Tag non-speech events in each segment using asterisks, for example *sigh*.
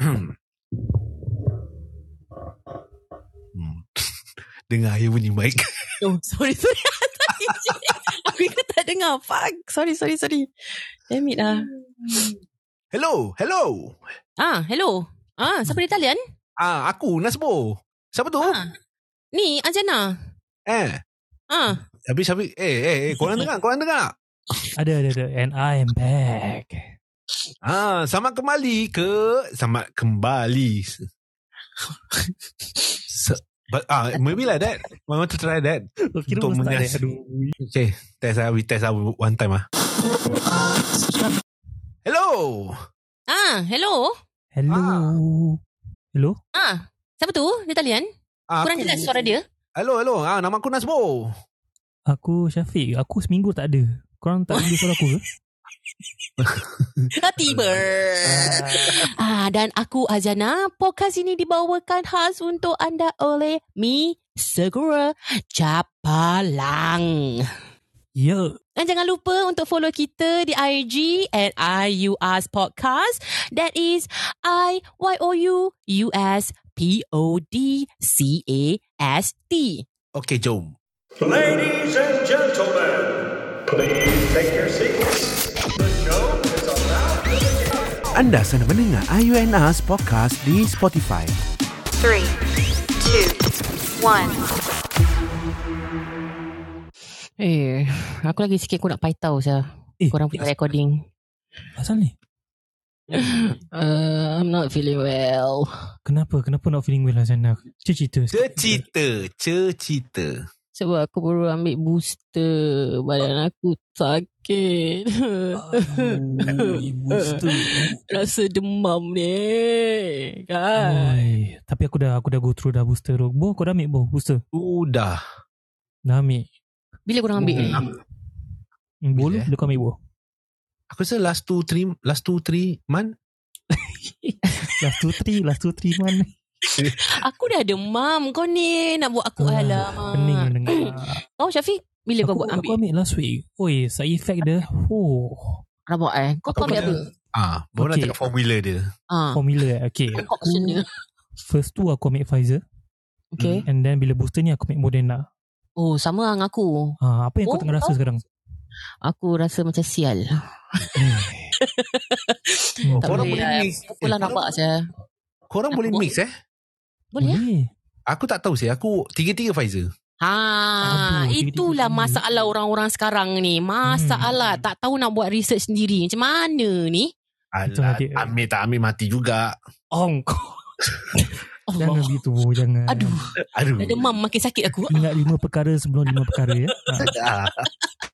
hmm. *laughs* Dengar air bunyi mic. *laughs* Oh, sorry, sorry. *laughs* Aku ingat tak dengar. Fuck. Sorry, sorry, sorry. Damn it lah. Hello, hello. Ah, hello. Ah, siapa di talian? Ah, aku Nasbo. Siapa tu? Ah. Ni, Anjana. Eh, Ah, habis habis eh eh, eh korang dengar, korang dengar. Ada, ada, ada. And I am back. Ah, selamat kembali ke selamat kembali. *laughs* Se, but, ah, maybe like that. I want to try that. Kira Untuk Aduh. Okay, test ah, we test ah one time ah. Hello. ah, hello. Hello. Ah. Hello? Ah, siapa tu di talian? Ah, Kurang aku- jelas suara dia. Hello, hello. Ah, nama aku Nasbo. Aku Syafiq. Aku seminggu tak ada. Korang tak ada suara aku ke? *laughs* *laughs* Ah, tiba. Ah, dan aku Azana. Podcast ini dibawakan khas untuk anda oleh Mi Segera Capalang. Ya. Dan jangan lupa untuk follow kita di IG at IUS Podcast. That is I-Y-O-U-U-S P-O-D-C-A-S-T. Okay, jom. Ladies and gentlemen, please take your seats. Anda sedang mendengar IUNAS podcast di Spotify. Three, two, one. Eh, aku lagi sikit aku nak paitau saya. Eh, Korang punya recording. Asal ni? *laughs* Uh, I'm not feeling well. Kenapa? Kenapa nak feeling well Azana? Cerita. Cerita, cerita. Sebab aku baru ambil booster. Badan aku sakit. booster. *laughs* Rasa demam ni. Kan? Tapi aku dah aku dah go through dah booster. Bo, kau dah ambil bo booster? Sudah. Dah ambil. Bila korang ambil? Hmm. ni? Hmm, Bo, Bila, eh? lu kau ambil bo. Aku rasa last two, three, last two, three month. *laughs* Last two three, last two three man. *laughs* Aku dah demam. Kau ni nak buat aku Ah, alamak. Pening dengar. Kau Syafiq? Bila kau aku, buat aku ambil? ambil last week. Oi, side effect dia. Oh, Rabak eh. Kau, kau Aku ambil apa? Ah, baru nak Okay. tengok formula dia. Ah, formula eh. Okay. dia. First tu aku ambil Pfizer. Okay. And then bila booster ni aku ambil Moderna. Oh, sama dengan aku. Ha, apa yang Oh, kau tengah rasa oh. sekarang? Aku rasa macam sial. Hmm, *laughs* *laughs* Tak korang boleh boleh lah. mix. Aku lah Eh, nampak saya. Korang Nak boleh buat? mix eh? Boleh ya? Boleh. Aku tak tahu sih. Aku tiga-tiga Pfizer. Ha, Aduh, itulah tiba-tiba masalah orang-orang sekarang ni. Masalah Hmm. tak tahu nak buat research sendiri. Macam mana ni? Alah, ambil tak ambil mati juga. Oh, kau. *laughs* Allah. Jangan gitu, Bo. Jangan. Aduh, Aduh. demam makin sakit aku. Ingat lima perkara sebelum lima perkara ya. *laughs*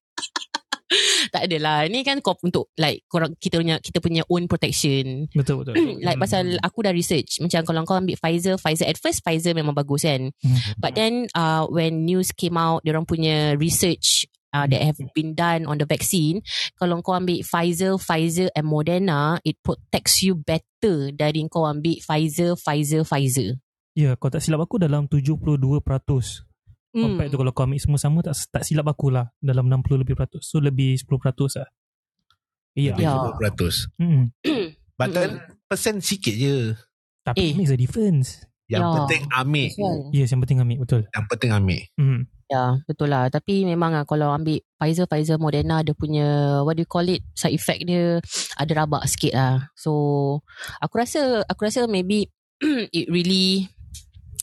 *laughs* Tak adalah. Ni kan kau untuk like korang kita punya kita punya own protection. Betul, betul. *clears throat* like pasal aku dah research macam kalau kau ambil Pfizer Pfizer at first Pfizer memang bagus kan Hmm. but then uh, when news came out dia orang punya research uh, that have been done on the vaccine kalau kau ambil Pfizer Pfizer and Moderna it protects you better dari kau ambil Pfizer Pfizer Pfizer Ya, kalau tak silap aku dalam 72%. Hmm. Compared tu kalau kau ambil semua sama tak tak silap aku lah dalam 60 lebih peratus. So lebih 10% lah. Iya. Ya. 20%. Hmm. *clears throat* But ten persen sikit je. Tapi Eh. it makes a difference. Yang Ya. penting ambil. Kan? Yes, yang penting ambil betul. Yang penting ambil. Hmm. Ya, betul lah. Tapi memang lah kalau ambil Pfizer, Pfizer, Moderna, dia punya, what do you call it, side effect dia *clears throat* ada rabak sikit lah. So, aku rasa, aku rasa maybe *clears throat* it really,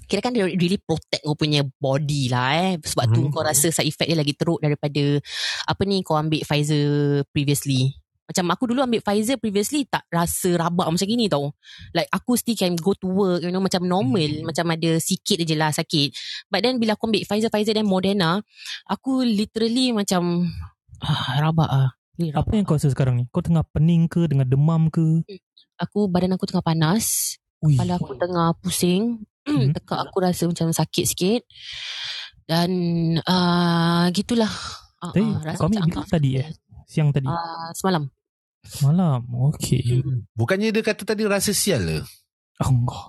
kira kan dia really protect kau punya body lah eh. Sebab tu Mhm. kau rasa side effect dia lagi teruk daripada, apa ni, kau ambil Pfizer previously. Macam aku dulu ambil Pfizer previously tak rasa rabak macam gini tau. Like aku still can go to work, you know, macam normal. Hmm. Macam ada sikit je lah sakit. But then bila aku ambil Pfizer, Pfizer dan Moderna, aku literally macam ah, rabak ah. Really rabak. Apa yang kau rasa sekarang ni? Kau tengah pening ke? Tengah demam ke? Aku badan aku tengah panas, Ui. kepala aku tengah pusing, Hmm. tekak aku rasa macam sakit sikit. Dan uh, gitulah. Uh, Tapi kau ambil bila tadi eh? Siang tadi? Uh, semalam. Malam? Okay. Hmm. Bukannya dia kata tadi rasa sial le? Oh, enggak.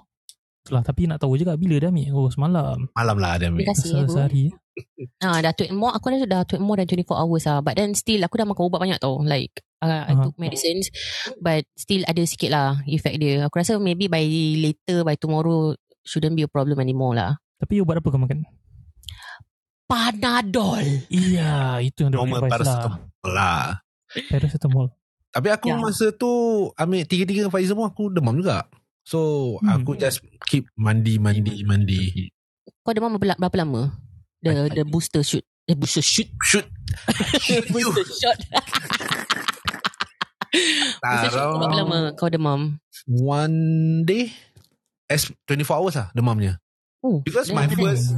Itulah, tapi nak tahu juga bila dah ambil. Oh, semalam. Malam lah dia ambil. Terima kasih ya, sehari. *laughs* Ah, dah more aku dah took more than 24 hours lah. But then still aku dah makan ubat banyak tau. Like uh, I took medicines but still ada sikit lah effect dia. Aku rasa maybe by later by tomorrow shouldn't be a problem anymore lah. Tapi ubat apa kau makan? Panadol. Iya, itu yang Normal lah. paracetamol lah. Paracetamol. Tapi aku Ya. masa tu ambil tiga-tiga Pfizer pun aku demam juga. So Hmm. aku just keep mandi mandi mandi. Kau demam berapa, berapa lama? The the booster shoot. The booster shoot. Shoot. *laughs* booster shot. *laughs* booster shot kau berapa lama kau demam? One day as 24 hours lah demamnya. Oh, Because my that- first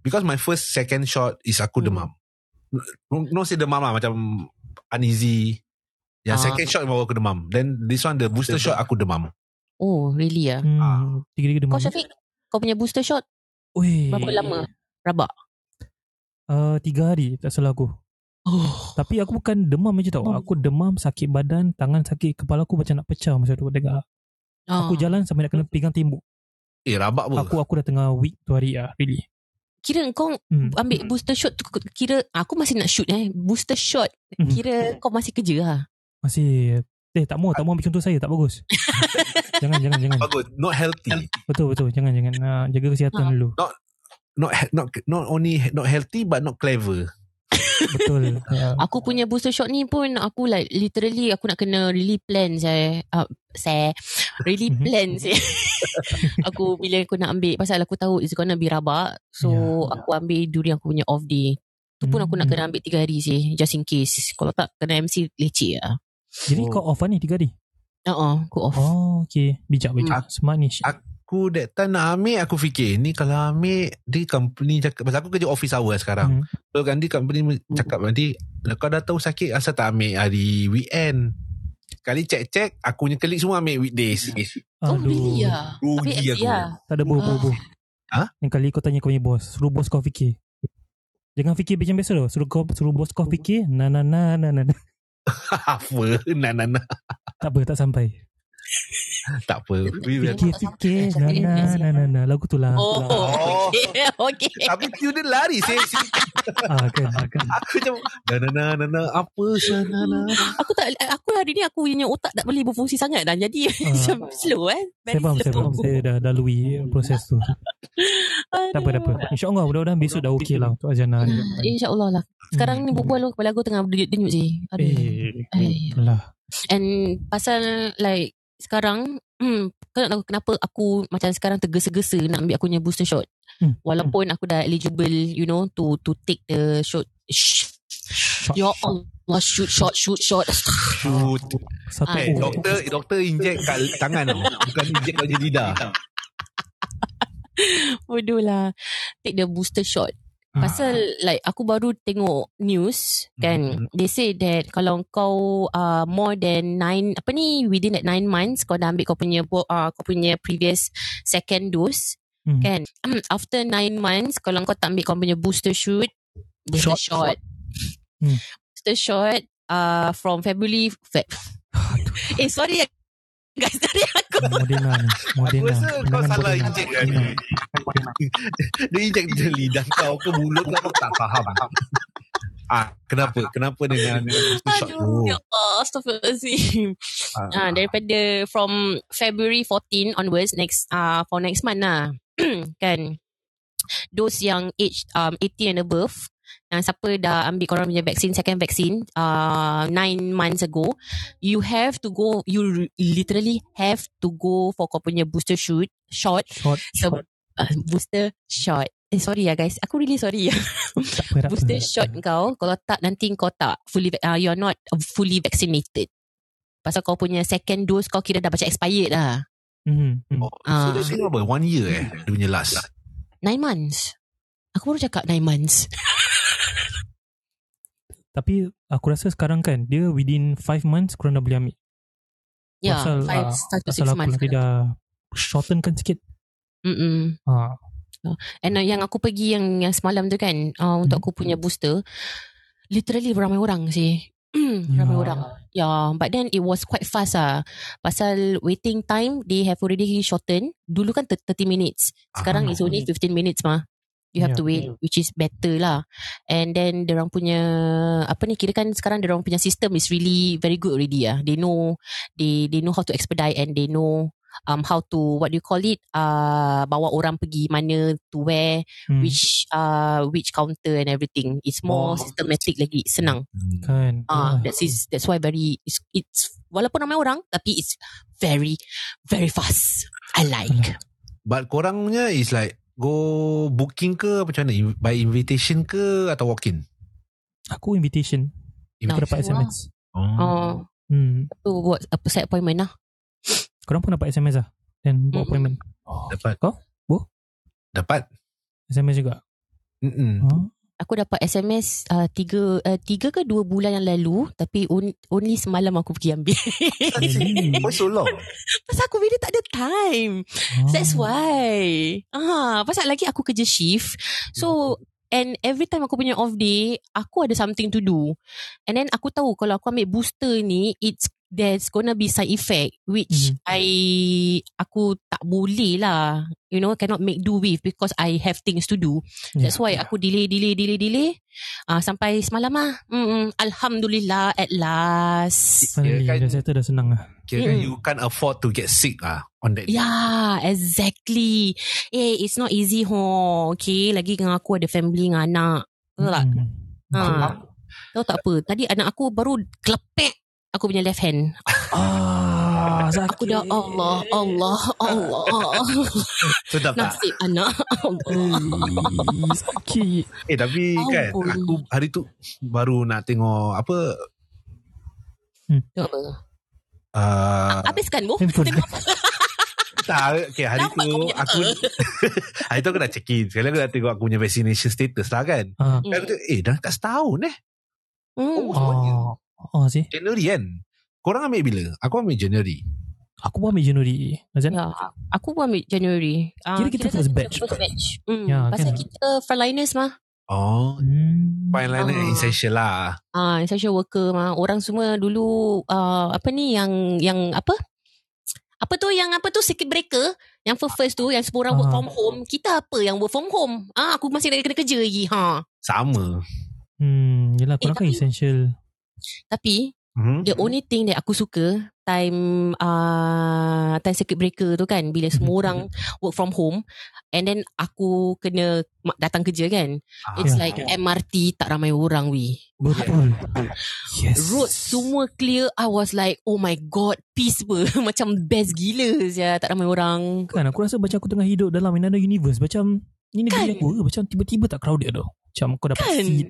because my first second shot is aku Hmm. demam. No, no say demam lah macam uneasy. Yang Ah. second shot baru aku demam. Then this one the booster shot aku demam. Oh, really ah. Hmm, tiga-tiga demam. Kau Syafiq, kau punya booster shot Weh. berapa lama? Rabak. Uh, tiga hari tak salah aku. Oh. Tapi aku bukan demam je tau. Aku demam, sakit badan, tangan sakit, kepala aku macam nak pecah masa tu. Dengar. Ah. Aku jalan sampai nak kena pegang tembok. Eh rabak pun. Aku aku dah tengah weak tu hari ah, really. Kira kau Hmm. ambil booster shot tu kira aku masih nak shoot eh. Booster shot Hmm. kira kau masih kerja lah. Masih Eh tak mau Tak mau ambil contoh saya Tak bagus *laughs* Jangan jangan jangan Bagus. Not healthy. Betul betul Jangan jangan uh, Jaga kesihatan Ha. dulu Not he- not not only not healthy but not clever. Betul uh, *laughs* Aku punya booster shot ni pun aku like literally aku nak kena really plan saya. Uh, saya really Mhm. plan saya. *laughs* aku bila aku nak ambil pasal aku tahu it's gonna be rabak. So Ya. aku ambil during aku punya off day. Tu pun aku nak Hmm. kena ambil 3 hari sih just in case. Kalau tak kena MC leceh lah. Jadi Oh. kau off lah ni Tiga hari Uh-uh, aku off. Oh okay Bijak bijak Hmm. Smart ni Aku that time nak ambil aku fikir ni kalau ambil di company cakap pasal aku kerja office hour sekarang. Hmm. So kan di company cakap nanti kau dah tahu sakit asal tak ambil hari weekend. Kali check-check aku punya colleague semua ambil weekdays. Oh Aduh. really lah. Rugi Tapi aku. ya. Tak ada boh Ah. boh Ha? Yang kali kau tanya kau punya bos Suruh bos kau fikir Jangan fikir macam biasa tau Suruh kau suruh bos kau fikir Na na na na na na. *laughs* Apa? Nah, nah, nah. Tak apa tak sampai *laughs* Tak apa. We will- Fikir fikir Na na na na na Lagu tu lah Oh, Oh. okay. *laughs* okay. Tapi tu dia lari saya, *laughs* saya ah, kan, ah, kan. Aku macam Nah nah nah nah, nah Apa nah nah Aku tak aku hari ni aku punya otak tak boleh berfungsi sangat dah. Jadi macam slow eh. Saya faham, saya faham. Saya dah lalui proses tu. Tak apa, tak apa. InsyaAllah mudah-mudahan besok dah okey lah untuk Azana ni. InsyaAllah lah. Sekarang ni berbual kepala aku tengah denyut je. Aduh. Eh, Eh. lah. And pasal like sekarang hmm, kau nak tahu kenapa aku macam sekarang tergesa-gesa nak ambil aku punya booster shot. Hmm. Walaupun aku dah eligible you know to to take the shot. Shh. Shot, Ya Allah shoot shot shoot shot. Shoot Satu Ah, Eh, oh. doktor doktor inject kat tangan tau Bukan inject kat lidah Bodoh lah. Take the booster shot. Ah. Pasal like aku baru tengok news kan Mhm. they say that kalau kau uh, more than nine apa ni within that nine months kau dah ambil kau punya bo- uh, kau punya previous second dose Hmm. kan after nine months kalau kau tak ambil kau punya booster shoot booster shot, Shot. Hmm. booster shot uh, from February Feb *laughs* eh sorry guys sorry aku Moderna ni. Moderna. rasa kau salah Moderna. inject kan? Dia inject je lidah kau ke mulut kau Aku tak faham Ah, kenapa? Kenapa dengan booster shot tu? Aduh, ya Allah, Astaghfirullahaladzim. Ah, daripada from February 14 onwards next uh, for next month lah. *clears throat* kan. Those yang age um, 18 and above dan siapa dah ambil korang punya vaksin second vaksin uh, 9 months ago you have to go you literally have to go for kau punya booster shoot shot Shot. so, uh, booster shot eh sorry ya guys aku really sorry ya apa, booster apa. shot kau kalau tak nanti kau tak fully uh, you're not fully vaccinated pasal kau punya second dose kau kira dah macam expired lah Hmm. hmm. Oh, Ah. so that's berapa? One year eh Dia punya last 9 months aku baru cakap 9 months Tapi aku rasa sekarang kan dia within 5 months korang dah boleh ambil. ya Pasal, 5 ah, start to Pasal 6 aku months lah dia dah shorten kan sikit. Mm-mm. Ha. and uh, yang aku pergi yang yang semalam tu kan uh, untuk Hmm. aku punya booster literally ramai ramai sih *clears throat* ramai Ya. orang Yeah, but then it was quite fast ah. Pasal waiting time they have already shortened. Dulu kan 30 minutes. Sekarang Ah. is only 15 minutes mah. You have Yeah. to wait which is better lah. And then orang punya apa ni kira kan sekarang orang punya system is really very good already ah. They know they they know how to expedite and they know um how to what do you call it uh bawa orang pergi mana to where Hmm. which uh which counter and everything. It's more Oh. systematic lagi, senang. Hmm. Kan. Ah, Ah. that's is that's why very it's, it's walaupun ramai orang tapi it's very very fast. I like. But korangnya is like go booking ke apa macam mana? In- By invitation ke atau walk-in? Aku invitation. Aku dapat. SMS. Oh, Hmm. tu buat apa set appointment lah. Korang pun dapat SMS lah. Dan buat Mm-mm. appointment. Dapat. Kau? Bu? Dapat. SMS juga. Mm-mm. Oh. Aku dapat SMS uh, tiga, uh, tiga ke dua bulan yang lalu tapi on, only semalam aku pergi ambil. Why so long? pasal aku really tak ada time. Oh. That's why. Ah, pasal lagi aku kerja shift. So and every time aku punya off day, aku ada something to do. And then aku tahu kalau aku ambil booster ni, it's there's gonna be side effect which Mhm. I aku tak boleh lah. You know, cannot make do with because I have things to do. Yeah. That's why aku delay, delay, delay, delay. Ah sampai semalam lah. Mm-mm. Alhamdulillah at last. Finally, kan- dah settle dah senang lah. Kira Mm. you can't afford to get sick ah on that day. Yeah, exactly. Eh, it's not easy ho. Okay, lagi dengan aku ada family dengan anak. Tahu tak? Hmm. Ha. Tahu tak apa? Tadi anak aku baru kelepek aku punya left hand. Ah. Aku dah Allah, Allah, Allah. Sedap tak? Nasib anak. Allah. Eh, sakit. Eh tapi kan aku hari tu baru nak tengok apa Tengok apa? uh, Habiskan bu. Handphone. Tengok tak okay, hari Nampak tu aku *laughs* hari tu aku dah check in. Sekali aku dah tengok aku punya vaccination status lah kan. Ah. Kan aku tu, eh dah kat setahun eh. Hmm. Oh, oh sih. Januari kan. Korang ambil bila? Aku ambil Januari. Aku pun ambil Januari. Azan? Ya, aku pun ambil January. Ah, Kira kita first batch. First batch. Hmm, Ya, pasal kan? kita frontliners mah. Oh, Hmm. fine liner Ah. essential lah. Ah, essential worker mah. Orang semua dulu uh, apa ni yang yang apa? Apa tu yang apa tu circuit breaker yang first first tu yang semua orang work Ah. from home. Kita apa yang work from home? Ah, aku masih nak kena kerja lagi. Ha. Sama. Hmm, yelah korang Eh, kan tapi- essential. Tapi Hmm? the only thing that aku suka time uh, time circuit breaker tu kan bila semua *laughs* orang work from home and then aku kena datang kerja kan. Ah. It's Ya. like MRT tak ramai orang wi. Betul. Yes. Road semua clear I was like Oh my god Peace ber *laughs* Macam best gila ya Tak ramai orang Kan aku rasa macam aku tengah hidup dalam another universe. Macam ni negeri Kan? aku ke? Macam tiba-tiba tak crowded tau. Macam kau dapat Kan? seat.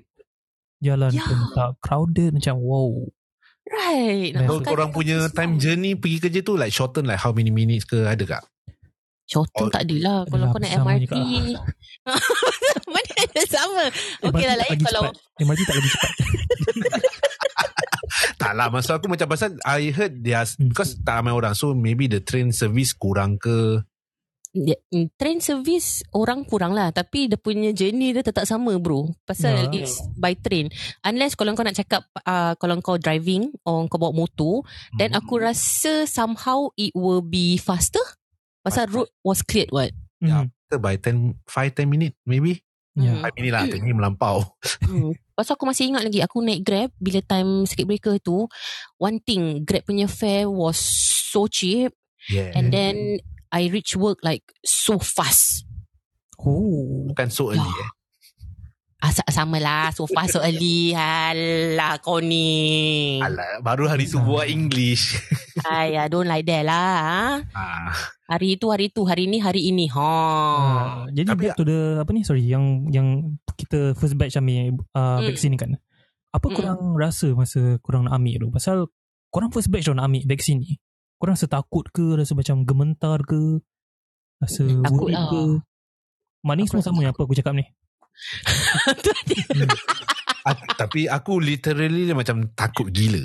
Jalan Ya. pun tak crowded. Macam wow. Right. So, Kan korang punya time journey pergi kerja tu like shorten like how many minutes ke ada tak? Shorten Oh, tak adalah Kalau kau naik MRT. *laughs* Mana ada sama Okay lah tak lain kalau cepat. MRT tak lagi cepat. *laughs* Tak lah Maksud aku macam Pasal I heard dia Hmm. Because tak ramai orang So maybe the train service kurang ke dia- mm, Train service Orang kurang lah Tapi dia punya journey dia tetap sama bro Pasal Ya. it's by train Unless kalau kau nak cakap uh, Kalau kau driving Or kau bawa motor Then Hmm. aku rasa Somehow it will be faster Pasal road was cleared what. Hmm. Ke by 10 5 10 minit maybe Ya. Hmm. 5 minit lah 10 minit melampau *laughs* Hmm. Pasal aku masih ingat lagi Aku naik Grab Bila time circuit breaker tu One thing Grab punya fare Was so cheap Yeah And then I reach work like So fast Oh. Bukan so early eh Asa sama lah So fast so early *laughs* Alah kau ni Alah, Baru hari tu buat English *laughs* Ayah don't like that lah ha? ah. Hari tu hari tu Hari ni hari ini ha. Ah, jadi Tapi- back to the apa ni sorry yang yang kita first batch ambil uh, Hmm. vaksin ni kan. Apa Hmm. korang rasa masa korang nak ambil tu? Pasal korang first batch tau nak ambil vaksin ni. Korang rasa takut ke? Rasa macam gementar ke? Rasa Takut worried lah. ke? Manis Aku semua sama yang apa aku cakap ni. Dia. aku, Tapi aku literally macam takut gila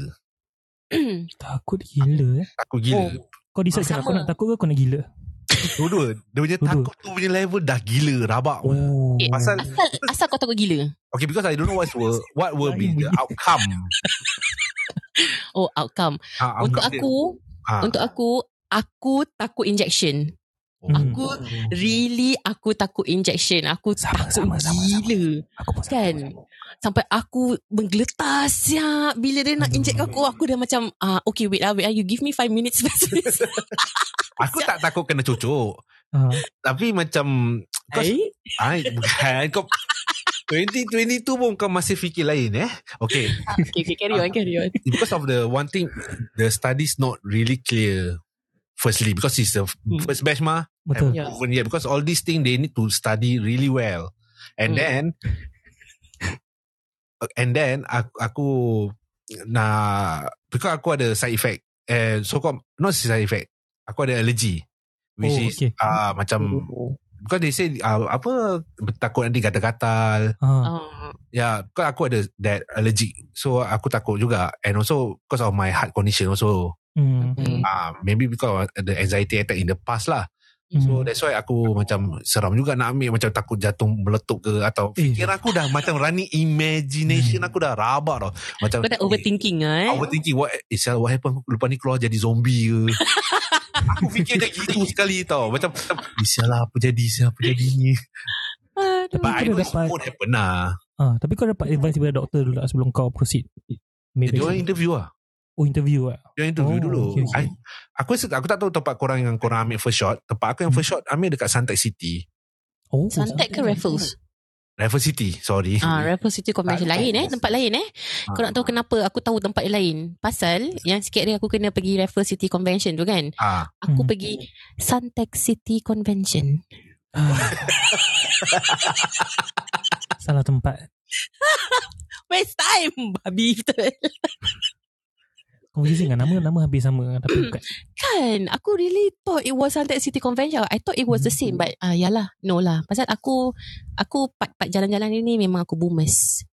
Takut gila eh. Takut gila Oh. Kau decide sekarang kau nak takut ke kau nak gila? Dua-dua Dia punya Dua-dua. takut tu punya level dah gila Rabak Oh. Eh, Pasal Asal, asal kau takut gila Okay because I don't know what will, what will be the outcome *laughs* Oh outcome ha, Untuk aku ha. Untuk aku Aku takut injection Oh. Aku really aku takut injection. Aku Sama, takut sama, sama, sama. gila. Aku pun sama, Kan? sama. Sampai aku menggeletar siap. Bila dia nak inject aku, aku dah macam, ah okay wait lah, wait lah. You give me five minutes first. *laughs* Aku tak takut kena cucuk. Ah, Tapi macam kau Eh? ai bukan kau 2022 pun kau masih fikir lain eh. Okay. Okay, okay, carry on, carry on. *laughs* Because of the one thing the studies not really clear. Firstly, because it's the Hmm. first batch mah. Betul. Yeah. Because all these things they need to study really well. And Hmm. then and then aku, aku nak because aku ada side effect and so called not side effect. Aku ada allergy which Oh, is okay. ah macam because they say uh, apa takut nanti gatal-gatal. Ah, Ah, Yeah, because aku ada that allergic. So aku takut juga and also because of my heart condition also. mm. Ah, maybe because of the anxiety attack in the past lah. Hmm. So that's why aku macam seram juga nak ambil macam takut jatuh meletup ke atau Eh. fikiran aku dah macam running imagination aku dah rabak tau. Macam Kau dah overthinking lah eh? Overthinking what eh, sial, what happen lepas ni keluar jadi zombie ke. *laughs* aku fikir macam gitu sekali tau. Macam, macam eh, lah apa jadi sial apa jadi ni. Aduh. But I kau know dah it dapat- won't happen lah. Ah, tapi kau dapat advice daripada doktor dulu lah sebelum kau proceed. Maybe. Dia orang interview lah. Oh, interview lah. Dia interview Oh, dulu. okay, okay. I, aku rasa aku tak tahu tempat korang yang korang ambil first shot. Tempat aku yang first shot ambil dekat Suntec City. Oh, Suntec ke Raffles? Raffles City, sorry. Ah, Raffles City Convention Tak- lain eh, tempat lain eh. Kau nak tahu kenapa aku tahu tempat yang lain? Pasal yang sikit hari aku kena pergi Raffles City Convention tu kan. Ah, Aku Hmm. pergi Suntec City Convention. Ah. *laughs* Salah tempat. Waste time babi betul. Confusing kan nama *coughs* nama habis sama tapi bukan. *coughs* Kan, aku really thought it was Suntec City Convention. I thought it was the same but ah yalah, no lah. Pasal aku aku part-part jalan-jalan ini memang aku boomers.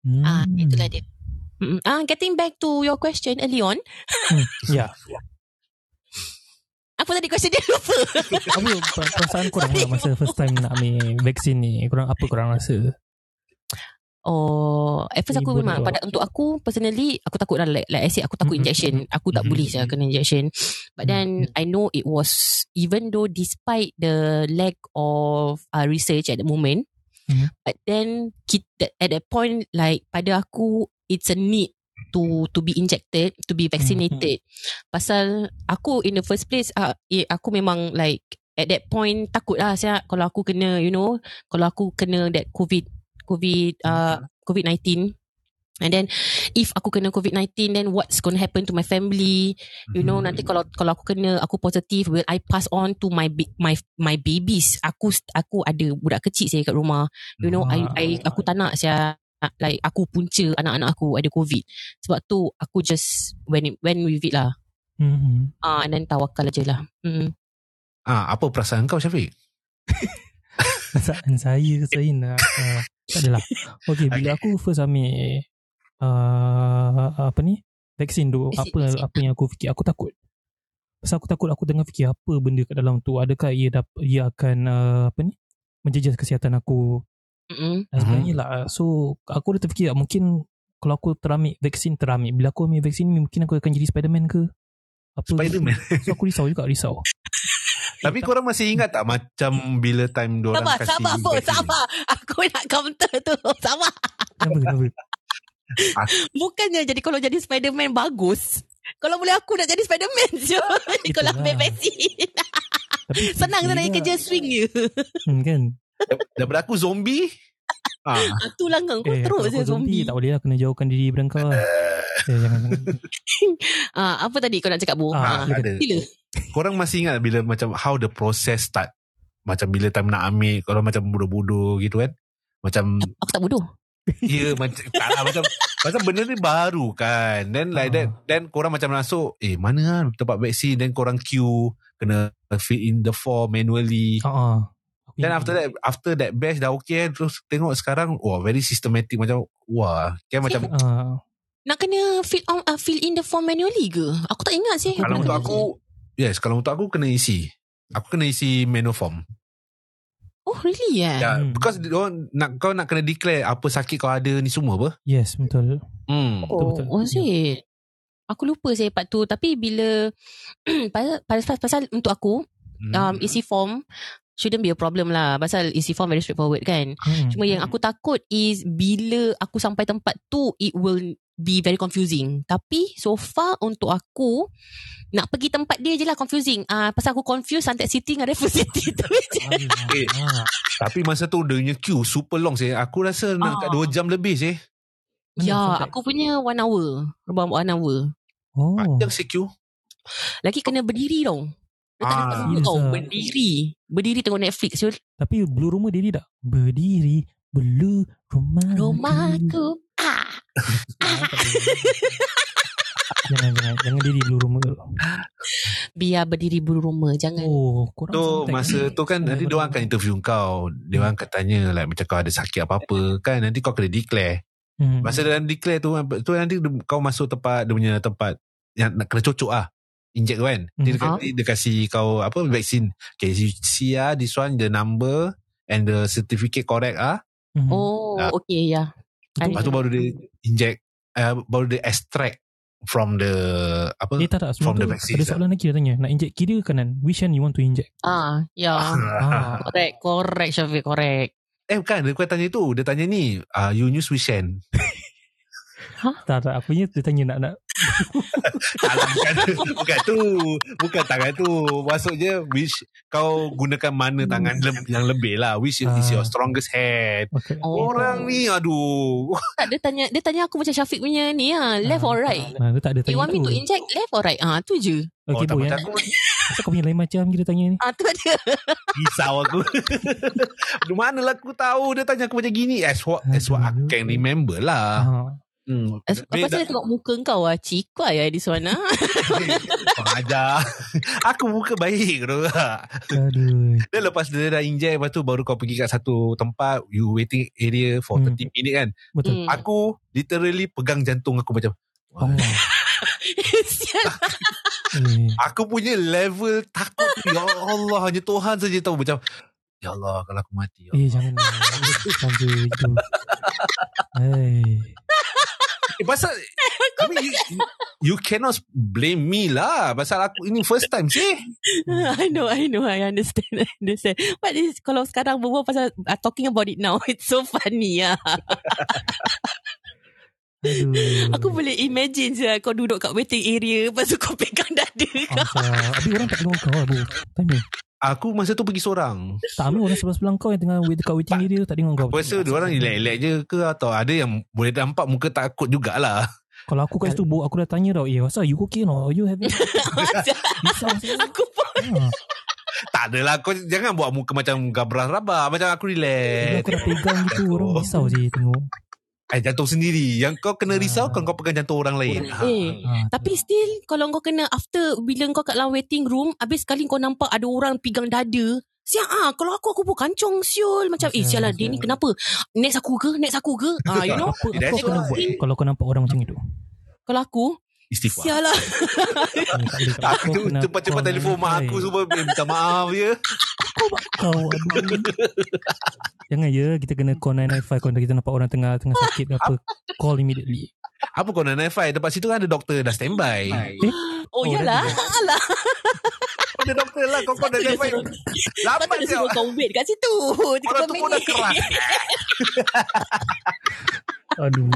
Hmm. Ah, itulah dia. Mm-mm. Ah, getting back to your question early on. *laughs* Ya. Apa tadi question dia *laughs* lupa. Apa per- perasaan korang lah masa first time nak ambil vaksin ni? Korang apa korang rasa? Oh, at first aku Ibu memang pada untuk aku personally aku takut lah like, like I said aku takut Mhm. injection. Aku tak Mhm. boleh saya kena injection. But then I know it was even though despite the lack of uh, research at the moment, but then kita, at that point like pada aku it's a need to to be injected, to be vaccinated. Pasal aku in the first place uh, aku memang like at that point takut lah saya kalau aku kena you know kalau aku kena that covid covid uh, covid-19 and then if aku kena covid-19 then what's going to happen to my family? You know nanti kalau kalau aku kena aku positif will I pass on to my my my babies? Aku aku ada budak kecil saya kat rumah. You know I, I aku tak nak saya like aku punca anak-anak aku ada covid. Sebab tu aku just when it, when with it lah. Hmm. ah uh, and then tawakal aje lah. Hmm. ah apa perasaan kau Syafiq? *laughs* Perasaan saya saya nak uh, tak adalah. Okay, bila aku first ambil uh, apa ni? Vaksin tu, Vaksin, apa vaksin. apa yang aku fikir? Aku takut. Pasal aku takut aku tengah fikir apa benda kat dalam tu. Adakah ia dapat ia akan uh, apa ni? Menjejas kesihatan aku Mm-mm. dan sebagainya lah. So, aku dah terfikir mungkin kalau aku terambil vaksin terambil. Bila aku ambil vaksin ni mungkin aku akan jadi Spiderman ke? Apa? Spiderman. So aku risau juga, risau. *laughs* Tapi korang masih ingat tak macam bila time diorang Sabar, kasih sabar, Bo, vaksin? sabar. Aku nak counter tu. *laughs* Sabar. Kenapa, kenapa? Bukannya jadi kalau jadi Spiderman bagus. Kalau boleh aku nak jadi Spiderman *laughs* je. kalau ambil vaksin. Tapi *laughs* Senang juga. kerja swing je. Hmm, kan? Daripada aku zombie. ah, Itulah kau. Kau Eh, terus je kau zombie. Tak boleh lah Kena jauhkan diri daripada kau lah eh, jangan, jangan. Ah, apa tadi kau nak cakap, Bu? Ah, Ah. Sila. Korang masih ingat bila macam how the process start? Macam bila time nak ambil, kalau macam bodoh-bodoh gitu kan? Macam, Aku tak bodoh. *laughs* ya macam, tak lah, macam, macam benda ni baru kan. Then like that, then korang macam masuk, eh mana lah tempat vaksin, then korang queue, kena fill in the form manually. Ah, ah. Aku Then after that, after that batch dah okay, terus tengok sekarang, wah very systematic macam, wah, kan macam, Ah, Nak kena fill, on, uh, fill in the form manually ke? Aku tak ingat sih. kalau untuk aku, yes, kalau untuk aku kena isi. Aku kena isi manual form. Oh, really ya? Ya, Hmm. because dia orang nak kau nak kena declare apa sakit kau ada ni semua apa? Yes betul Hmm. Oh, betul. was it? Aku lupa saya part tu. Tapi bila *clears throat* pasal, pasal, pasal untuk aku, um, isi form shouldn't be a problem lah. Pasal isi form very straightforward kan. Hmm. Cuma yang aku takut is bila aku sampai tempat tu it will be very confusing. Tapi so far untuk aku nak pergi tempat dia je lah confusing. Ah uh, pasal aku confuse Suntec City dengan Raffles *laughs* City tu je. Eh. Tapi masa tu dia punya queue super long sih. Aku rasa nak kat Ah. 2 jam lebih sih. Ya, Suntec? aku punya one hour. About one hour. Oh. Panjang sih queue. Lagi kena berdiri tau. Dia tak Ah. Serious tau. ah? Berdiri. Berdiri tengok Netflix. Syul. Tapi Blue Rumah diri tak? Berdiri Blue Rumah. Rumahku. Ah. jangan jangan jangan diri Blue Rumah. Biar berdiri bulu rumah. Jangan. Oh, korang Tu masa ni. tu kan nanti dia orang akan interview kau. Dia orang akan tanya like macam kau ada sakit apa-apa kan nanti kau kena declare. Hmm. Masa dalam declare tu tu nanti kau masuk tempat dia punya tempat yang nak kena cocok ah. Inject tu kan. Dia, Mhm. dia, dia, kasih kau apa vaksin. Okay, you see ah this one the number and the certificate correct ah. Mhm. Oh, Ah. okay, ya. Yeah. Lepas tu baru dia inject uh, baru dia extract from the apa Eh tak tak From the vaccine Ada soalan lagi dia tanya Nak inject kiri ke kanan Which one you want to inject Ah, ya. *laughs* ah. Correct, correct, Syafiq, correct. Eh bukan Dia bukan tanya tu Dia tanya ni uh, You use which hand Tak tak Apa dia tanya nak nak *laughs* Alah, bukan, bukan tu Bukan tangan tu Maksudnya Which Kau gunakan mana tangan lem, Yang lebih lah Which is, is Ah. your strongest hand okay. Oh. Orang ni Aduh *laughs* Tak, dia tanya dia tanya aku macam Syafiq punya ni ah, left Ah, or right? Nah, dia tak ada You tanya want me to inject left or right? Ah, tu je. Okay oh, tak boy macam yang, aku Asal kau punya lain macam Kita tanya ni Ah, tu dia. Risau aku *laughs* Di mana lah aku tahu Dia tanya aku macam gini As what, as what I can remember lah ah. Hmm. Lepas tu dia tengok muka kau ah, cikwa ya di sana. Ajar *laughs* Aku muka baik tu Aduh Then lepas dia dah inject Lepas tu baru kau pergi kat satu tempat You waiting area For Hmm. 30 minit kan Betul Hmm. Aku literally Pegang jantung aku macam Oh. *laughs* Eh, Aku punya level takut Ya Allah Hanya Tuhan saja tahu Macam Ya Allah Kalau aku mati ya eh jangan Sampai itu. Hey. Eh, pasal I mean, you, you cannot blame me lah. Pasal aku Ini first time sih. *laughs* I know, I know, I understand, I understand. But this, kalau sekarang berbual pasal uh, talking about it now, *laughs* it's so funny ya. Aduh. Aku boleh imagine je kau duduk kat waiting area, lepas tu kau pegang dada kau. Asal Habis orang tak tengok kau Abu. Tanya Aku masa tu pergi seorang. Tak ambil orang sebelah-sebelah kau Yang tengah wait dekat waiting area Tak tengok kau. Aku rasa dia orang relax-relax je ke Atau ada yang Boleh nampak muka takut jugalah? *laughs* Kalau aku kat situ bu, Aku dah tanya tau Eh asal you okay no You asal *laughs* Aku pun. *laughs* Ha. Tak adalah Kau jangan buat muka macam Gabras rabah Macam aku Bila relax. Aku dah pegang gitu Orang risau je tengok Eh jantung sendiri. Yang kau kena risau Kalau kau pegang jantung orang lain. Ha. Eh, ha. Tapi still Kalau kau kena After Bila kau kat dalam waiting room Habis sekali kau nampak Ada orang pegang dada Siap ah Kalau aku Aku pun kancong siul. Macam eh sial lah Dia ni kenapa? Next aku ke? Next aku ke? Ah, You know? Apa, Eh, apa that's kau kena buat. Kalau kau nampak orang macam itu? Kalau aku Istighfar. Sial lah *laughs* Eh. Aku kena cepat-cepat telefon mak 995. aku Semua eh, minta maaf ya. Kau. Jangan ya. Kita kena call 995 Kalau kita nampak orang tengah Tengah sakit apa Call immediately. Apa kau nak naik fight Dekat situ kan ada doktor Dah standby. Oh, Oh, yalah *laughs* Alah Ada doktor lah Kau kau dah fight Lambat dia suruh kau wait kat situ Orang 30 tu pun dah keras *laughs* Aduh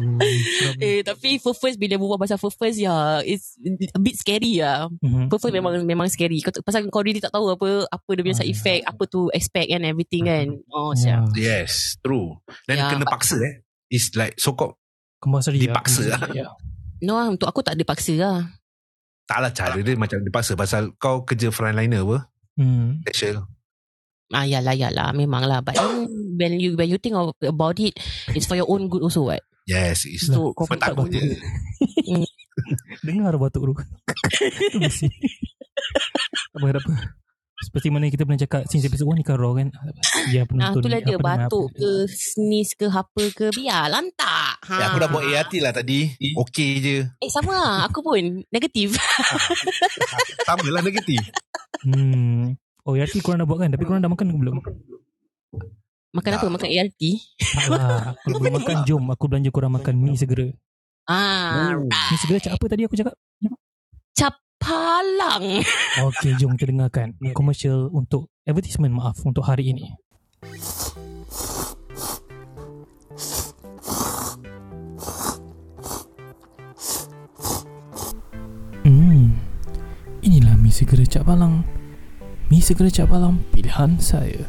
Eh tapi first first bila berbual pasal first first ya it's a bit scary ya. Mhm. First first memang memang scary. Kau, pasal kau really tak tahu apa apa dia punya side effect, apa tu expect and everything kan. Oh siap. Ya. Yes True Dan Ya. kena paksa eh It's like So called Compulsory Dipaksa ya. lah. Ya. No ah, untuk aku tak ada paksa lah. Tak lah cara dia Macam dipaksa Pasal kau kerja frontliner apa? Hmm. Actual Ah yalah yalah. Memang lah. But then when you when you think of, about it, it's for your own good also what. Yes it's So kau Cuma tak takut je *laughs* Dengar batuk tu *laughs* Itu mesti Tak apa tak apa Seperti mana kita pernah cakap Since episode 1 ni kan raw kan Ya Ah, penonton itulah ni, dia batuk apa- ke sneeze ke apa ke biar lantak. Ha. ya, Aku dah buat ART lah tadi Okay je Eh sama lah aku pun negatif. *laughs* Sama lah negatif Hmm Oh ERT korang dah buat kan Tapi korang dah makan ke belum Makan apa? Makan ART? Tak lah Kalau belum makan Jom aku belanja korang makan Mi segera Ah, Oh. Mi segera cak apa tadi aku cakap cap palang. *laughs* Okey, jom kita dengarkan komersial untuk advertisement maaf untuk hari ini. Hmm, inilah mi segera Cak Palang. Mi segera Cak Palang, pilihan saya.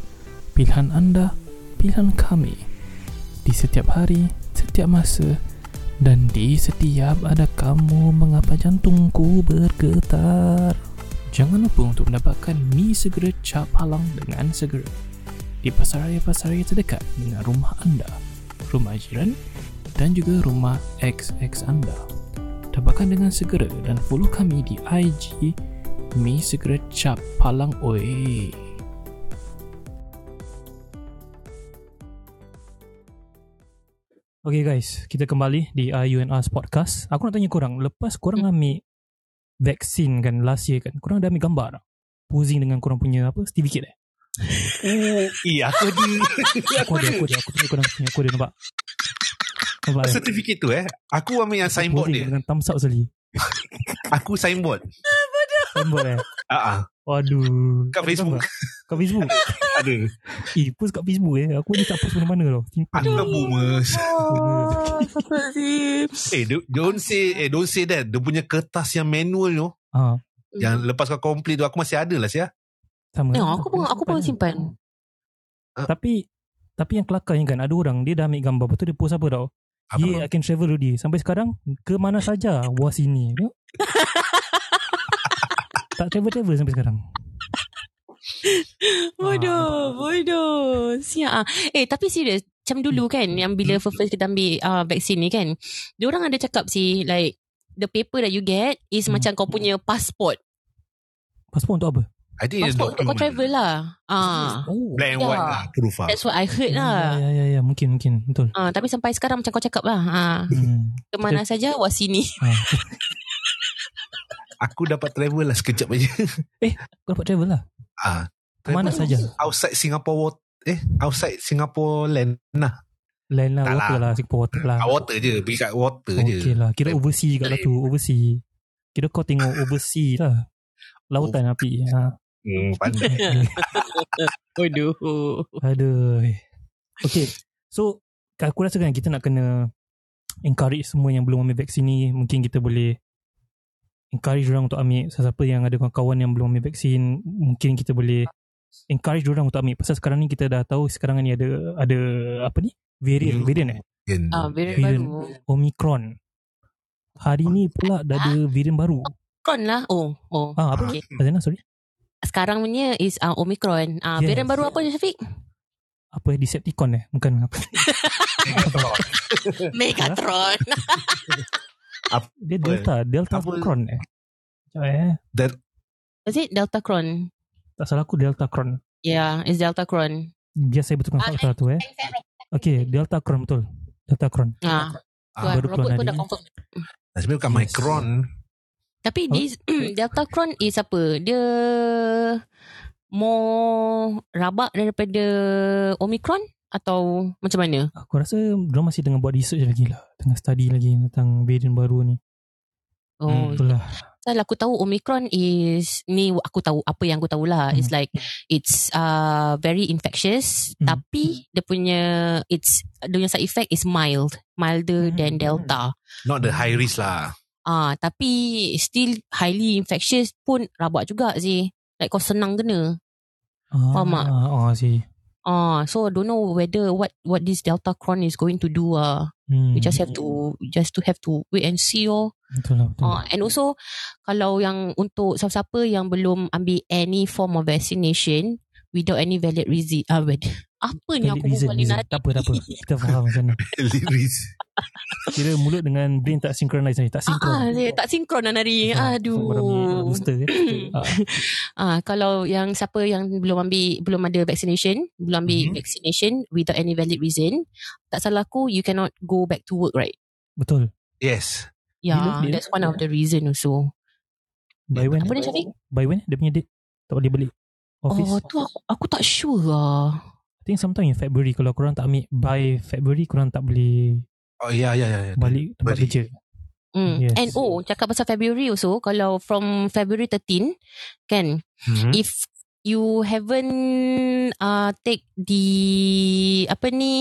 Pilihan anda, pilihan kami. Di setiap hari, setiap masa, dan di setiap ada kamu mengapa jantungku bergetar. Jangan lupa untuk mendapatkan mi segera Cak Palang dengan segera. Di pasaraya-pasaraya terdekat dengan rumah anda, rumah jiran dan juga rumah XX anda. Dapatkan dengan segera dan follow kami di IG Mi Segera Cap Palang Oi. Okay guys, kita kembali di IUNR Podcast. Aku nak tanya korang, lepas korang ambil vaksin kan last year kan, korang dah ambil gambar tak? Posing dengan korang punya apa, certificate eh? *laughs* Iya, *laughs* aku ada. Aku ada, aku ada, aku tengok korang punya, aku ada nampak. Nampak eh? Certificate tu eh. Aku ambil yang signboard dia. Dengan thumbs up sekali. *laughs* Aku signboard. Signboard eh? Ah, ah. Waduh. Kat Facebook. Kat Facebook? *laughs* Ada. Eh, post kat Facebook eh. Aku ni tak post mana-mana tau. Simpan. Aku kan boomers. *laughs* Eh, don't- don't say eh don't say that. Dia punya kertas yang manual tu, Ah, yang lepas kau complete tu aku masih ada lah sia. sama. Ya, aku pun aku pun simpan. Tapi tapi yang kelakarnya kan ada orang dia dah ambil gambar betul dia post apa tau. Apa? Yeah, I can travel already. Sampai sekarang ke mana saja was ini. *laughs* Tak travel-travel sampai sekarang. *laughs* Bodoh, bodoh. Siap ah. Eh, tapi serius, macam dulu kan yang bila first first kita ambil uh, vaksin ni kan, dia orang ada cakap sih like the paper that you get is Hmm. macam kau punya passport. Pasport untuk apa? I think it's Passport untuk kau travel lah. Ah. Oh. Black and Ya. white lah. Proof lah. That's what I heard Ya, lah. ya, ya, ya, mungkin, mungkin. Betul. Ah, tapi sampai sekarang macam kau cakap lah. Ah, Hmm. ke mana saja was sini. Ah. *laughs* Aku dapat travel lah sekejap aja. *laughs* Kau dapat travel lah. ah, Ke mana saja? outside Singapore water. Eh, outside Singapore land lah. Land lah, Tak water lah. lah, Singapore water lah. Kat water je. Pergi kat water je. Okay lah, kira oversea kat lah tu, oversea. Kira kau tengok oversea lah. Lautan api. Ha. Hmm, pandai. *laughs* Bodoh. Aduh. Okay. So, aku rasa kan kita nak kena encourage semua yang belum ambil vaksin ni. Mungkin kita boleh encourage orang untuk ambil. Sesiapa yang ada kawan-kawan yang belum ambil vaksin, mungkin kita boleh encourage orang untuk ambil. Pasal sekarang ni kita dah tahu sekarang ni ada ada apa ni? Variant, Hmm. variant eh? Ah, variant Variant. baru. Omicron. Hari ni pula dah ada variant baru. Omicron lah. Oh, oh. Ah, apa? Okay. Azana, sorry. Sekarang punya is uh, Omicron. Ah, Yes. variant baru apa Syafiq? Apa Decepticon eh? Bukan apa. *laughs* Megatron. *laughs* Dia Delta. Delta Apa? Cron eh. Sekejap eh. Is it Deltacron? Tak salah aku Delta Cron. Yeah, it's Deltacron. Biar saya betulkan fakta tu eh. Okay, Delta Cron betul. Delta Cron. Ah, Ah, baru keluar pun dah hari. confirm. Sebenarnya bukan Yes. Micron. Tapi Apa? this *clears throat* Deltacron is apa? Dia more rabak daripada Omicron atau macam mana? Aku rasa dia masih tengah buat research lagi lah. Tengah study lagi tentang variant baru ni. Oh, Hmm, Betul lah. Pasal aku tahu Omicron is ni aku tahu apa yang aku tahu lah. Hmm. It's like it's uh very infectious Hmm. tapi dia punya it's dia punya side effect is mild, milder Hmm. than Delta. Not the high risk lah. Ah tapi still highly infectious pun rabak juga sih. Like kau senang kena. Ah, Faham tak? Ah, si. Ah so I don't know whether what what this Delta Cron is going to do ah. Hmm. We just have to just to have to wait and see oh. Betul lah. Betul. Uh, and also kalau yang untuk siapa-siapa yang belum ambil any form of vaccination without any valid reason uh, apa ni aku reason. ni Tak apa, tak apa. Kita faham macam mana. *laughs* Kira mulut dengan brain tak synchronize ni. Tak Ah, sinkron. ah, dia tak sinkron lah nari. Ah, Aduh. orang ambil Booster kan. *clears throat* Ah, Ah, kalau yang siapa yang belum ambil belum ada vaccination, belum ambil Mhm. vaccination without any valid reason, tak salah aku you cannot go back to work, right? betul. Yes. Yeah, that's one of the reason also. By when? Apa eh? dia Syafiq? By when? Dia punya date. Tak boleh balik. Office. Oh, tu aku, aku tak sure lah. Think sometime in February kalau korang tak ambil by February korang tak boleh Oh ya ya ya. ya. balik tempat balik. kerja. Mm. Yes. And oh, cakap pasal February also, kalau from February 13, kan, Hmm? if you haven't uh, take the apa ni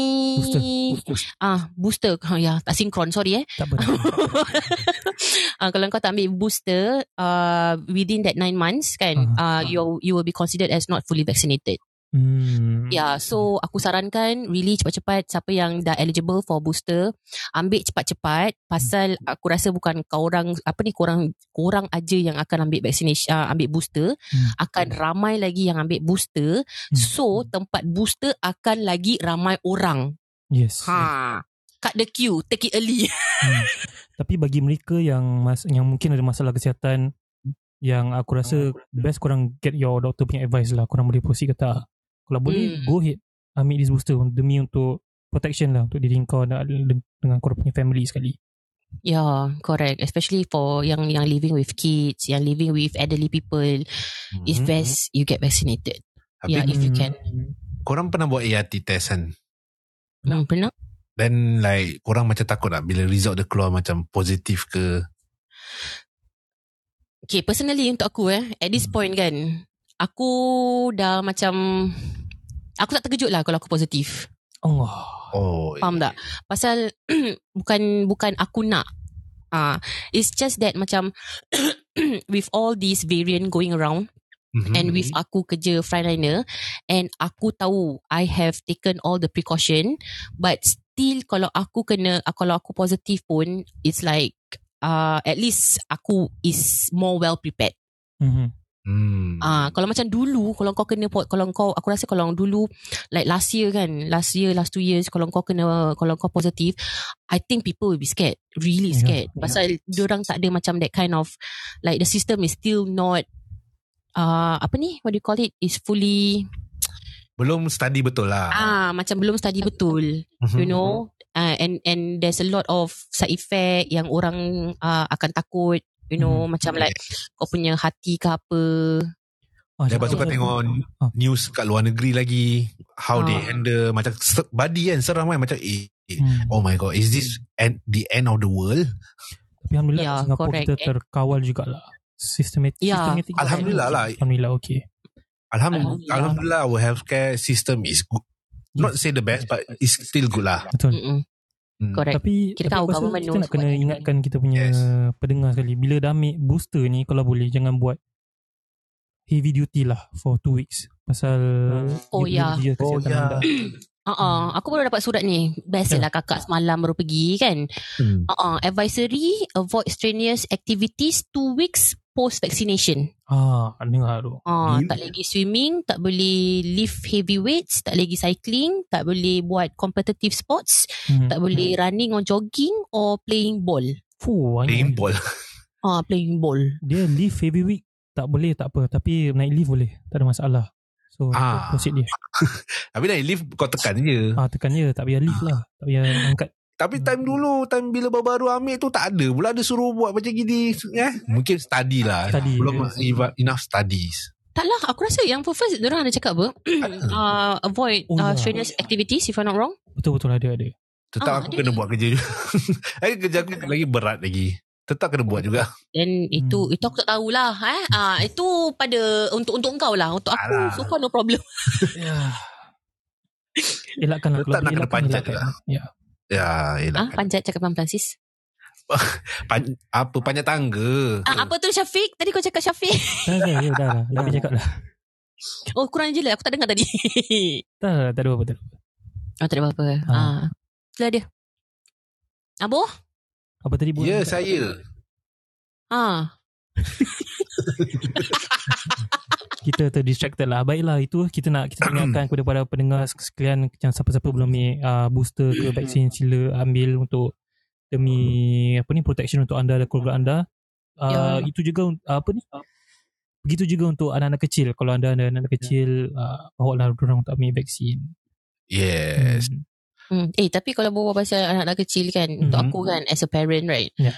Booster. ah booster ha, ya tak sinkron sorry eh Tak apa. uh, *laughs* kalau kau tak ambil booster uh, within that 9 months kan uh, you you will be considered as not fully vaccinated hmm. Ya, yeah, so aku sarankan really cepat-cepat siapa yang dah eligible for booster, ambil cepat-cepat pasal aku rasa bukan kau orang apa ni korang korang aja yang akan ambil vaccination uh, ambil booster, Hmm. akan ramai lagi yang ambil booster. Hmm. So tempat booster akan lagi ramai orang. Yes. Ha. Cut the queue, take it early. Hmm. *laughs* Tapi bagi mereka yang mas yang mungkin ada masalah kesihatan yang aku rasa best korang get your doctor punya advice lah korang boleh proceed ke tak. Kalau boleh Hmm. go ahead ambil this booster demi untuk protection lah untuk diri kau dan dengan korang punya family sekali. Ya, yeah, correct. Especially for yang yang living with kids, yang living with elderly people, it's Hmm. best you get vaccinated. Tapi Yeah, if you can. korang pernah buat ART test kan? Hmm, pernah? Then like korang macam takut tak bila result dia keluar macam positif ke? Okay, personally untuk aku eh, at this point kan, aku dah macam, aku tak terkejut lah kalau aku positif. Allah. Oh. Faham tak? Pasal *clears throat* bukan bukan aku nak. Ah, uh, it's just that macam *clears throat* with all these variant going around Mhm. and with aku kerja frontliner and aku tahu I have taken all the precaution but still kalau aku kena kalau aku positif pun it's like uh, at least aku is more well prepared. Mm-hmm. Hmm. Ah, kalau macam dulu kalau kau kena kalau kau aku rasa kalau dulu like last year kan, last year last two years kalau kau kena kalau kau positif, I think people will be scared, really Yeah, scared. yeah. Pasal diorang tak ada macam that kind of like the system is still not uh, apa ni what do you call it is fully Belum study betul lah. ah macam belum study betul Mhm. you know uh, and and there's a lot of side effect yang orang uh, akan takut you know Mhm. macam like kau punya hati ke apa Ah, Lepas tu kau tengok Ah. news kat luar negeri lagi. How they Ah. handle. Macam body kan seram kan. Macam eh, eh, Hmm. oh my god. Is this end, the end of the world? Tapi Alhamdulillah Ya, Singapura correct. kita terkawal jugalah. Systematic. Ya. systematic Alhamdulillah lah. Alhamdulillah okay. Alhamdulillah, Alhamdulillah. Alhamdulillah our healthcare system is good. Not say the best but it's still good lah. Betul. Mm-mm. Hmm. correct Tapi, Kita tapi tahu government kita nak kena ingatkan kita punya Yes. pendengar sekali. Bila dah ambil booster ni, kalau boleh, jangan buat heavy duty lah for two weeks. Pasal Oh, dia- ya. dia Oh, kesihatan ya. anda. *clears throat* Uh-uh. Aku baru dapat surat ni Biasalah kakak semalam baru pergi kan Hmm. uh-uh. Advisory Avoid strenuous activities Two weeks post-vaccination Ah, dengar tu. uh, Hmm. Tak lagi swimming Tak boleh lift heavy weights Tak lagi cycling Tak boleh buat competitive sports Hmm. Tak boleh running or jogging Or playing ball Fuh, Playing ball. *laughs* Ah, Playing ball Dia lift heavy week tak boleh tak apa. Tapi naik lift boleh. Tak ada masalah. So, Ah. proceed dia. *laughs* Tapi dah lift kau tekan je. Ah, tekan je. Tak payah lift lah. Tak payah angkat. Tapi time dulu, time bila baru-baru ambil tu tak ada. Pula ada suruh buat macam gini. Eh? Mungkin study lah. Study, Belum eva- enough studies. Tak lah Aku rasa yang first Diorang ada cakap apa *clears throat* uh, Avoid Oh, uh, ya. strenuous activities If I'm not wrong Betul-betul ada ada. Tetap Ah, aku ada kena buat kerja juga. Lagi *laughs* kerja aku lagi berat lagi. Tetap kena buat juga. Dan itu itu aku tak tahulah eh. Ah itu pada untuk untuk engkau lah. Untuk aku Alah. so far no problem. *laughs* Ya. Elakkan lah. Tetap nak kena panjat elakkan. Ya. Ya, Ah yelah. panjat cakap pelan Francis. *laughs* Pan, apa, panjat tangga. Ah apa tu Syafiq? Tadi kau cakap Syafiq. Dah, dah, ya, dah, dah. Lagi cakap lah. Oh kurang je lah aku tak dengar tadi. *laughs* Tak, tak ada apa-apa. oh tak ada apa-apa. Ah. Ah. Itulah dia. Abo? Apa tadi buat? Ya, saya. Ah. Kita terdistracted lah. Baiklah itu kita nak kita *clears throat* ingatkan kepada para pendengar sekalian yang siapa-siapa belum ambil uh, booster ke *clears throat* vaksin sila ambil untuk demi apa ni protection untuk anda dan keluarga anda. Uh, Ya. Itu juga uh, apa ni? Begitu juga untuk anak-anak kecil. Kalau anda ada anak kecil, uh, bawa lah orang untuk ambil vaksin. Yes. Hmm. Hmm. Eh tapi kalau berbual pasal anak-anak kecil kan untuk Mhm. aku kan as a parent right. Ya.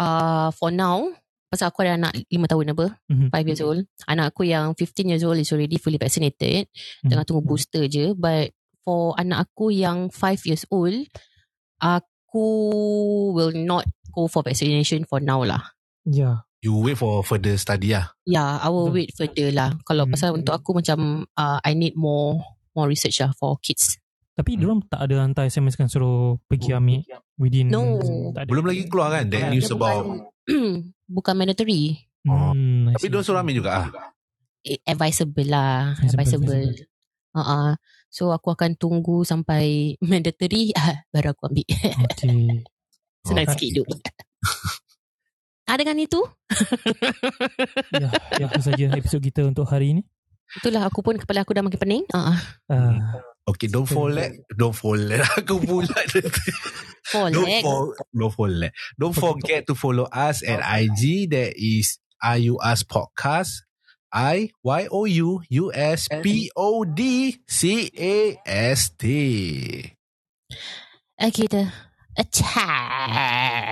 Uh, for now pasal aku ada anak 5 tahun apa? Mhm. 5 years old. Anak aku yang 15 years old is already fully vaccinated. Hmm. Tengah tunggu booster je. But for anak aku yang 5 years old, aku will not go for vaccination for now lah. Ya. You wait for further study lah. Yeah, I will wait further lah. Kalau Hmm. pasal untuk aku macam uh, I need more more research lah for kids. Tapi diorang tak ada hantar SMS kan suruh pergi ambil within No. tak ada. Belum lagi keluar kan that Tak news about *clears throat* bukan, mandatory. Hmm, I Tapi see. dia suruh ambil juga ah. Eh, Advisable lah. Advisable, Advisable. Uh-uh. So aku akan tunggu sampai *laughs* mandatory ah, baru aku ambil. Okay. *laughs* Senang Oh. sikit hidup. *laughs* ah, dengan itu, ya, ya itu saja episod kita untuk hari ini. itulah aku pun kepala aku dah makin pening. Uh, Uh, Okay, don't forget, don't forget. *laughs* Aku pula. for don't, for, don't forget. Don't forget to follow us at IG. That is IUS Podcast. I Y O U U S P O D C A S T. Okay, dah. A ciao.